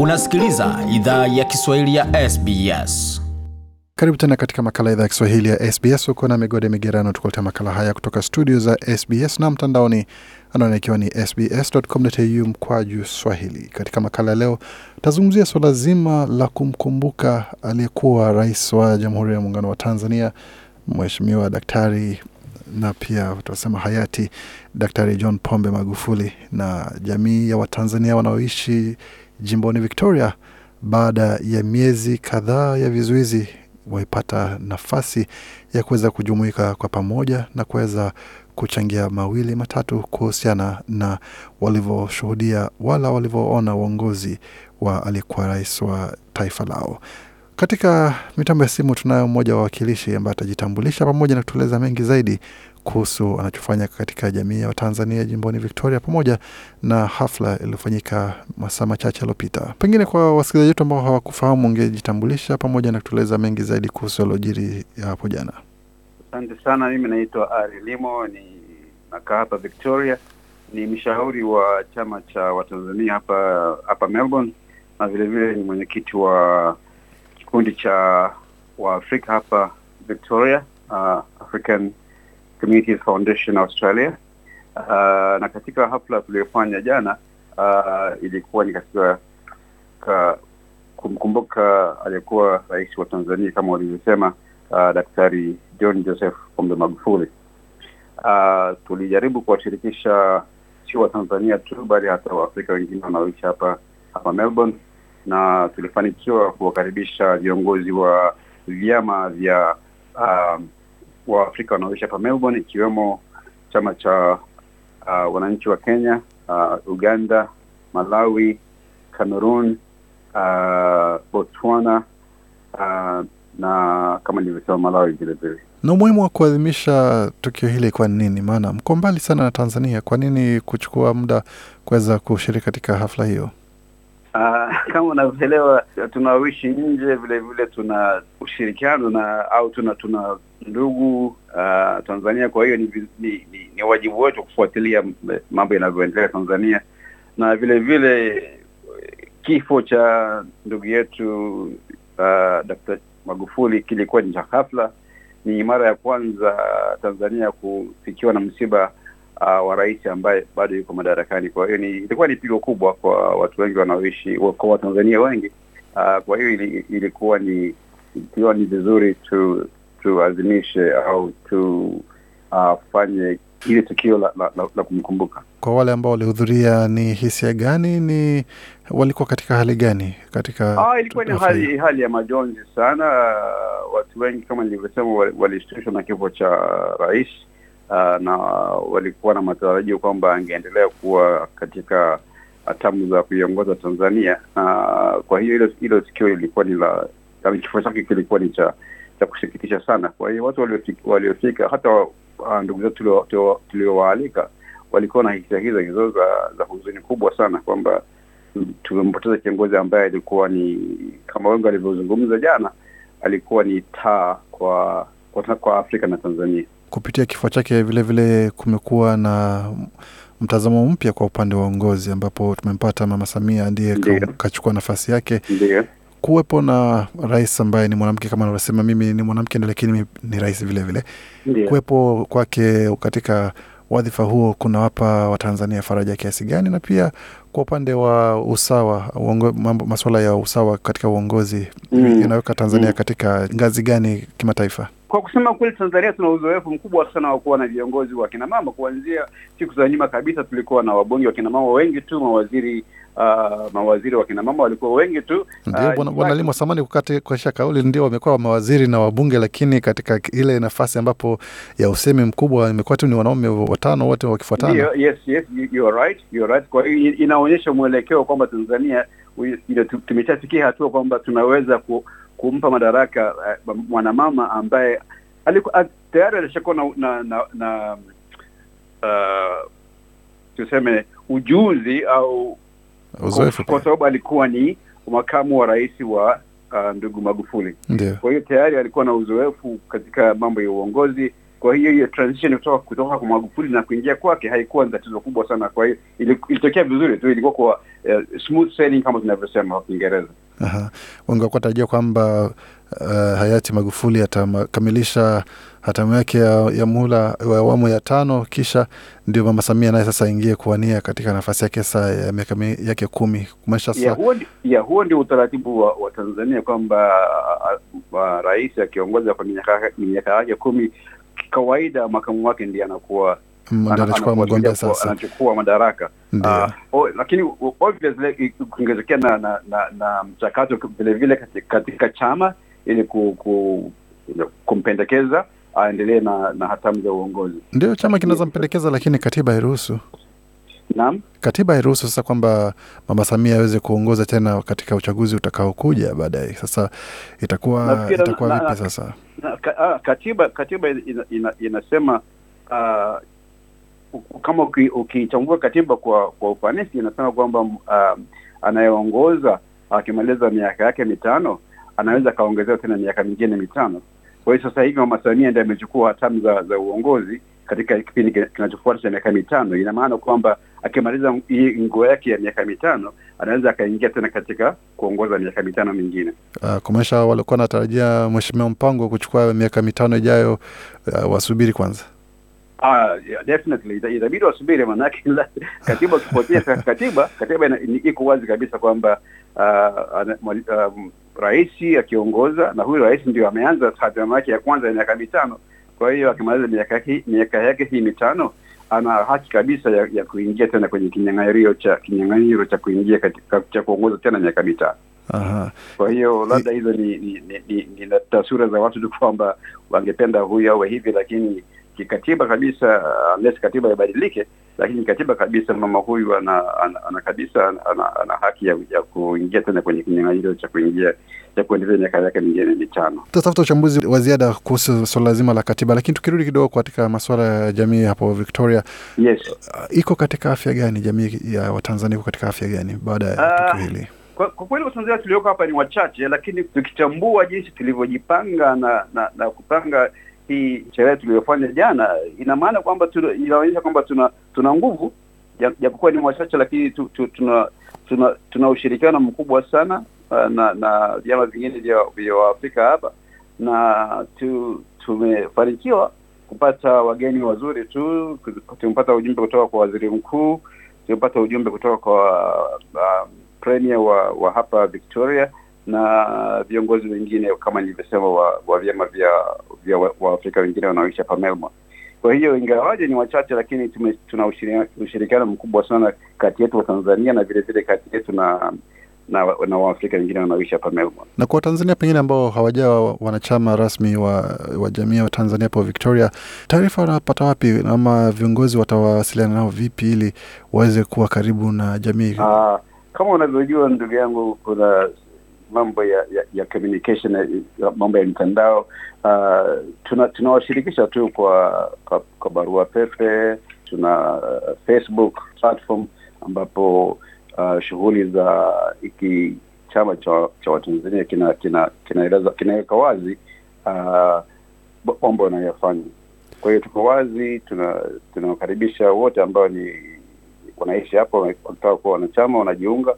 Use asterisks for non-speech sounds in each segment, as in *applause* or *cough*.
Unasikiliza idhaa ya Kiswahili ya SBS. Karibu tena katika makala idhaa ya Kiswahili ya SBS. Uko na Migode Migerano tukuletea makala haya kutoka studio za SBS na mtandaoni anaona ikiwa ni sbs.com.au mkwaju swahili. Katika makala ya leo tazungumzia suala zima la kumkumbuka aliyekuwa rais wa Jamhuri ya Muungano wa Tanzania Mheshimiwa Daktari na pia tunasema hayati Daktari John Pombe Magufuli na jamii ya Watanzania wanaoishi jimboni Victoria baada ya miezi kadhaa ya vizuizi waipata nafasi ya kuweza kujumuika kwa pamoja na kuweza kuchangia mawili matatu kuhusiana na walivyoshuhudia wala walivyoona uongozi wa aliyekuwa rais wa taifa lao. Katika mitambo ya simu tunayo mmoja wa wawakilishi ambaye atajitambulisha pamoja na kutueleza mengi zaidi kuhusu anachofanya katika jamii ya Watanzania jimboni Victoria, pamoja na hafla iliyofanyika masaa machache yaliyopita. Pengine kwa wasikilizaji wetu ambao hawakufahamu, ungejitambulisha pamoja na kutueleza mengi zaidi kuhusu yaliyojiri hapo jana. Asante sana. Mimi naitwa Ari Limo, ni nakaa hapa Victoria, ni mshauri wa chama cha Watanzania hapa hapa Melbourne, na vile vile ni mwenyekiti wa kikundi cha Waafrika hapa Victoria, uh, African Communities Foundation Australia. Uh, na katika hafla tuliyofanya jana uh, ilikuwa ni katika ka, kumkumbuka aliyekuwa rais wa Tanzania kama walivyosema, uh, Daktari John Joseph Pombe Magufuli. Uh, tulijaribu kuwashirikisha sio Watanzania tu bali hata Waafrika wengine wanaoishi hapa hapa Melbourne, na tulifanikiwa kuwakaribisha viongozi wa vyama vya uh, Waafrika wanaoishi hapa Melbourne ikiwemo chama cha uh, wananchi wa Kenya, uh, Uganda, Malawi, Cameroon, uh, Botswana uh, na kama nilivyosema Malawi vile vile. Na umuhimu wa kuadhimisha tukio hili kwa nini? Maana mko mbali sana na Tanzania, kwa nini kuchukua muda kuweza kushiriki katika hafla hiyo? Uh, *laughs* kama unavyoelewa tunaoishi nje vile vile tuna ushirikiano na au tuna tuna ndugu uh, Tanzania. Kwa hiyo ni, ni, ni, ni wajibu wetu kufuatilia mambo yanavyoendelea Tanzania, na vile vile kifo cha ndugu yetu uh, Dkt. Magufuli kilikuwa ni cha ghafla. Ni mara ya kwanza Tanzania kufikiwa na msiba uh, wa rais ambaye bado yuko madarakani. Kwa hiyo ni ilikuwa ni pigo kubwa kwa watu wengi wanaoishi kwa Watanzania wengi uh, kwa hiyo ili, ilikuwa ni ikiwa ni vizuri tu tuazimishe au tufanye uh, ile tukio la, la, la, la kumkumbuka. Kwa wale ambao walihudhuria, ni hisia gani? Ni walikuwa katika hali gani katika? Ah, ilikuwa ni hali hali ya majonzi sana. Watu wengi kama nilivyosema, walishtushwa na kifo cha rais uh, na walikuwa na matarajio kwamba angeendelea kuwa katika hatamu za kuiongoza Tanzania. Uh, kwa hiyo hilo hilo tukio ilikuwa ni la kifo chake kilikuwa ni cha cha kusikitisha sana. Kwa hiyo watu waliofika, hata uh, ndugu zetu tuliowaalika walikuwa na hisia hizo hizo za, za huzuni kubwa sana kwamba tumempoteza kiongozi ambaye alikuwa ni kama wengi walivyozungumza jana, alikuwa ni taa kwa, kwa kwa Afrika na Tanzania. Kupitia kifo chake vilevile kumekuwa na mtazamo mpya kwa upande wa uongozi ambapo tumempata Mama Samia ndiye kachukua nafasi yake. Ndiyo kuwepo na rais ambaye ni mwanamke kama anavyosema, mimi ni mwanamke lakini ni rais vile vile. Kuwepo kwake katika wadhifa huo kunawapa Watanzania faraja kiasi gani, na pia kwa upande wa usawa uongo, mambo masuala ya usawa katika uongozi mm. inaweka Tanzania mm. katika ngazi gani kimataifa? Kwa kusema kweli, Tanzania tuna uzoefu mkubwa sana wa kuwa na viongozi wa kina mama. Kuanzia siku za nyuma kabisa, tulikuwa na wabunge wa kina mama wengi tu, mawaziri uh, mawaziri wa kina mama walikuwa wengi tu. Ndio bwana bwana Limo, samani kukate kuesha kauli, ndio wamekuwa mawaziri na wabunge, lakini katika ile nafasi ambapo ya usemi mkubwa imekuwa tu ni wanaume watano wote wakifuatana. Yes, yes, you are right, you are right. Kwa hiyo inaonyesha mwelekeo kwamba Tanzania tumeshafikia hatua kwamba tunaweza ku, kumpa madaraka uh, mwanamama ambaye tayari alishakuwa na, na, na, na uh, tuseme ujuzi au uzoefu kwa sababu alikuwa ni makamu wa rais wa uh, ndugu Magufuli. Kwa hiyo tayari alikuwa na uzoefu katika mambo ya uongozi Kwa hiyo hiyo transition kutoka kutoka kwa Magufuli na kuingia kwake haikuwa ni tatizo kubwa sana. Kwa hiyo ilitokea vizuri tu, ilikuwa kwa uh, smooth sailing kama tunavyosema kwa Kiingereza. Aha. Wengi wakuwa tarajia kwamba uh, hayati Magufuli atakamilisha hatamu yake ya, ya muhula wa awamu ya tano, kisha ndio mama Samia naye sasa aingie kuwania katika nafasi yake sasa ya miaka yake kumi kumaanisha sasa huo, ya huo ndio utaratibu wa, wa Tanzania kwamba rais akiongoza kwa miaka yake kumi, kawaida makamu wake ndiye anakuwa anachukua anakuwa- mgombea sasa. anachukua madaraka uh, Ah, o- lakini obviously kuongezekea na, na, na, na mchakato vile vile katika, katika chama ili ku, ku, kumpendekeza aendelee na, na hatamu za uongozi. Ndio chama kinaweza mpendekeza, lakini katiba hairuhusu. Naam. Katiba hairuhusu sasa kwamba mama Samia aweze kuongoza tena katika uchaguzi utakaokuja baadaye. Sasa itakuwa Nafikiri- itakuwa na- vipi sasa? Na, ka, ah, katiba katiba ina, ina, inasema ah, u- kama uki- ukichambua katiba kwa kwa ufanisi inasema kwamba uh, anayeongoza akimaliza miaka yake mitano anaweza akaongezewa tena miaka mingine mitano. Kwa hiyo sasa hivi mama Samia ndiye amechukua hatamu za, za uongozi katika kipindi kinachofuata cha miaka mitano. Ina maana kwamba akimaliza hii nguo yake ya miaka mitano anaweza akaingia tena katika kuongoza miaka mitano mingine. Uh, kumaanisha walikuwa wanatarajia mheshimiwa Mpango kuchukua miaka mitano ijayo, uh, wasubiri kwanza. Ah, yeah, definitely itabidi wasubiri, maanake katiba ukipotea katiba katiba iko wazi kabisa kwamba uh, um, rais akiongoza na huyu rais ndio ameanza hatamu yake ya kwanza ya miaka mitano. Kwa hiyo akimaliza miaka miaka yake hii mitano ana haki kabisa ya, ya kuingia tena kwenye kinyang'anyiro cha kinyang'anyiro cha kuingia katika cha kuongoza tena miaka mitano. Aha. Kwa hiyo labda hizo ni ni, ni, ni, ni taswira za watu tu kwamba wangependa huyu awe hivi, lakini kikatiba kabisa, unless katiba ibadilike, lakini katiba kabisa mama huyu ana, ana, ana kabisa ana, ana, haki ya, ya kuingia tena kwenye kinyang'anyiro cha kuingia cha kuendelea miaka yake mingine mitano. Tutatafuta uchambuzi wa ziada kuhusu suala zima la katiba, lakini tukirudi kidogo katika masuala ya jamii hapo Victoria, Yes. uh, iko katika afya gani jamii ya Watanzania iko katika afya gani baada ya uh, tukio hili? Kwa, kwa kweli Watanzania tulioko hapa ni wachache, lakini tukichambua jinsi tulivyojipanga na, na na kupanga hii sherehe tuliyofanya jana, ina maana kwamba inaonyesha kwamba tuna tuna nguvu, japokuwa ni wachache, lakini tu, tu, tuna tuna tuna ushirikiano mkubwa sana uh, na na vyama vingine vya Waafrika hapa na tu, tumefanikiwa kupata wageni wazuri tu. Tumepata ujumbe kutoka kwa waziri mkuu, tumepata ujumbe kutoka kwa uh, premier wa, wa hapa Victoria na viongozi wengine kama nilivyosema wa, wa vyama vya vya wa- Waafrika wengine wanaoishi hapa Melbourne. Kwa hiyo ingawaje ni wachache, lakini tume, tuna ushirikiano ushirikiano mkubwa sana kati yetu wa Tanzania na vile vile kati yetu na na, na Waafrika wengine wanaoishi hapa Melbourne. Na kwa Watanzania pengine ambao hawajawa wanachama rasmi wa, wa jamii ya Tanzania hapo Victoria, taarifa wanapata wapi ama viongozi watawasiliana nao vipi ili waweze kuwa karibu na jamii? Aa, kama unavyojua ndugu yangu, kuna mambo ya ya, ya communication ya, mambo ya mitandao uh, tuna tunawashirikisha tu kwa, kwa kwa barua pepe, tuna uh, Facebook platform ambapo uh, shughuli za iki chama cha cha Watanzania kina kina kina kinaweka wazi uh, mambo wanayofanya. Kwa hiyo tuko wazi, tuna tunawakaribisha wote ambao ni wanaishi hapo wanataka kuwa wanachama wanajiunga.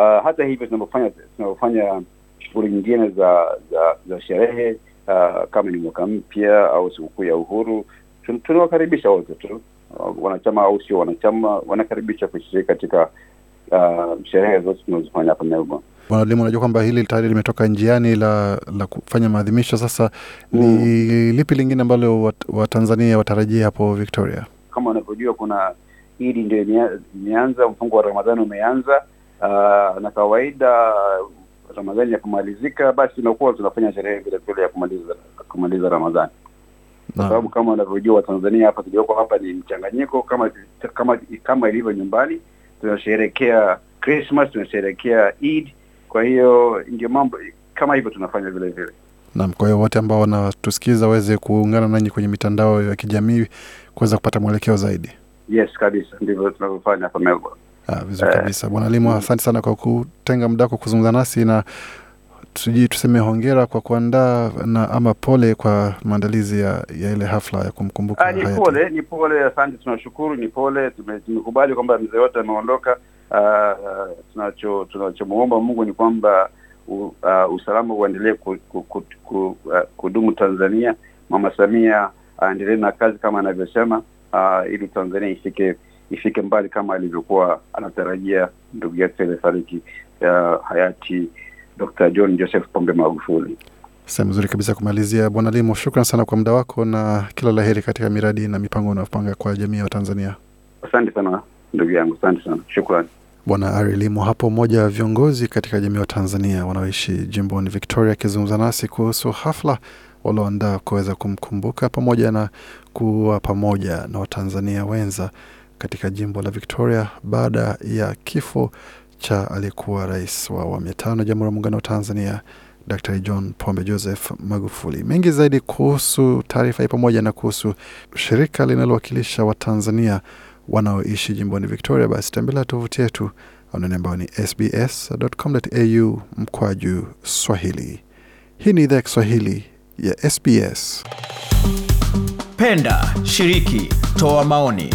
Uh, hata hivyo tunavyofanya tunavyofanya shughuli nyingine za za, za sherehe uh, kama ni mwaka mpya au sikukuu ya uhuru tunawakaribisha wote tu uh, wanachama au sio wanachama wanakaribisha kushiriki katika uh, sherehe zote tunazofanya hapa Melbourne. Bwana Limu, unajua kwamba hili tayari limetoka njiani la, la kufanya maadhimisho. Sasa ni lipi lingine ambalo wat- Watanzania watarajia hapo Victoria? Kama unavyojua kuna Idi ndio imeanza, mfungo wa Ramadhani umeanza uh, na kawaida Ramadhani ya kumalizika, basi tunakuwa tunafanya sherehe vile vile ya kumaliza kumaliza Ramadhani kwa sababu kama unavyojua Watanzania hapa tulioko hapa ni mchanganyiko, kama kama kama ilivyo nyumbani, tunasherehekea Christmas, tunasherehekea Eid. Kwa hiyo ndio mambo kama hivyo tunafanya vile vile. naam, kwa hiyo wote ambao wanatusikiza waweze kuungana nanyi kwenye mitandao ya kijamii kuweza kupata mwelekeo zaidi. Yes, kabisa, ndivyo tunavyofanya hapa Melbourne. Ah, vizuri Eh, kabisa Bwana Limu, asante sana kwa kutenga muda wako kuzungumza nasi na sijui tuseme hongera kwa kuandaa na ama pole kwa maandalizi ya, ya ile hafla ya kumkumbuka Ah, ni pole, ni pole. Asante, tunashukuru. Ni pole, tumekubali kwamba mzee wote ameondoka. Ah, tunacho tunachomuomba Mungu ni kwamba uh, ah, usalama uendelee ku, ku, ku, ku, uh, kudumu Tanzania. Mama Samia aendelee na kazi kama anavyosema, uh, ili Tanzania ifike ifike mbali kama alivyokuwa anatarajia ndugu yake aliyefariki ya hayati Dr. John Joseph Pombe Magufuli. Sehemu nzuri kabisa kumalizia. Bwana Limo, shukran sana kwa muda wako na kila la heri katika miradi na mipango unayopanga kwa jamii ya Tanzania. Asante sana ndugu yangu, asante sana, shukrani. Bwana Ari Limo hapo, mmoja wa viongozi katika jamii wa Tanzania wanaoishi jimboni Victoria, akizungumza nasi kuhusu hafla walioandaa kuweza kumkumbuka pamoja na kuwa pamoja na Watanzania wenza katika jimbo la Victoria baada ya kifo cha aliyekuwa rais wa awamu ya tano Jamhuri ya Muungano wa Tanzania Dr. John Pombe Joseph Magufuli. Mengi zaidi kuhusu taarifa hii pamoja na kuhusu shirika linalowakilisha Watanzania wanaoishi jimboni Victoria, basi tembelea tovuti yetu anwani ambayo ni sbs.com.au mkwaju Swahili. Hii ni idhaa ya Kiswahili ya SBS. Penda, shiriki, toa maoni.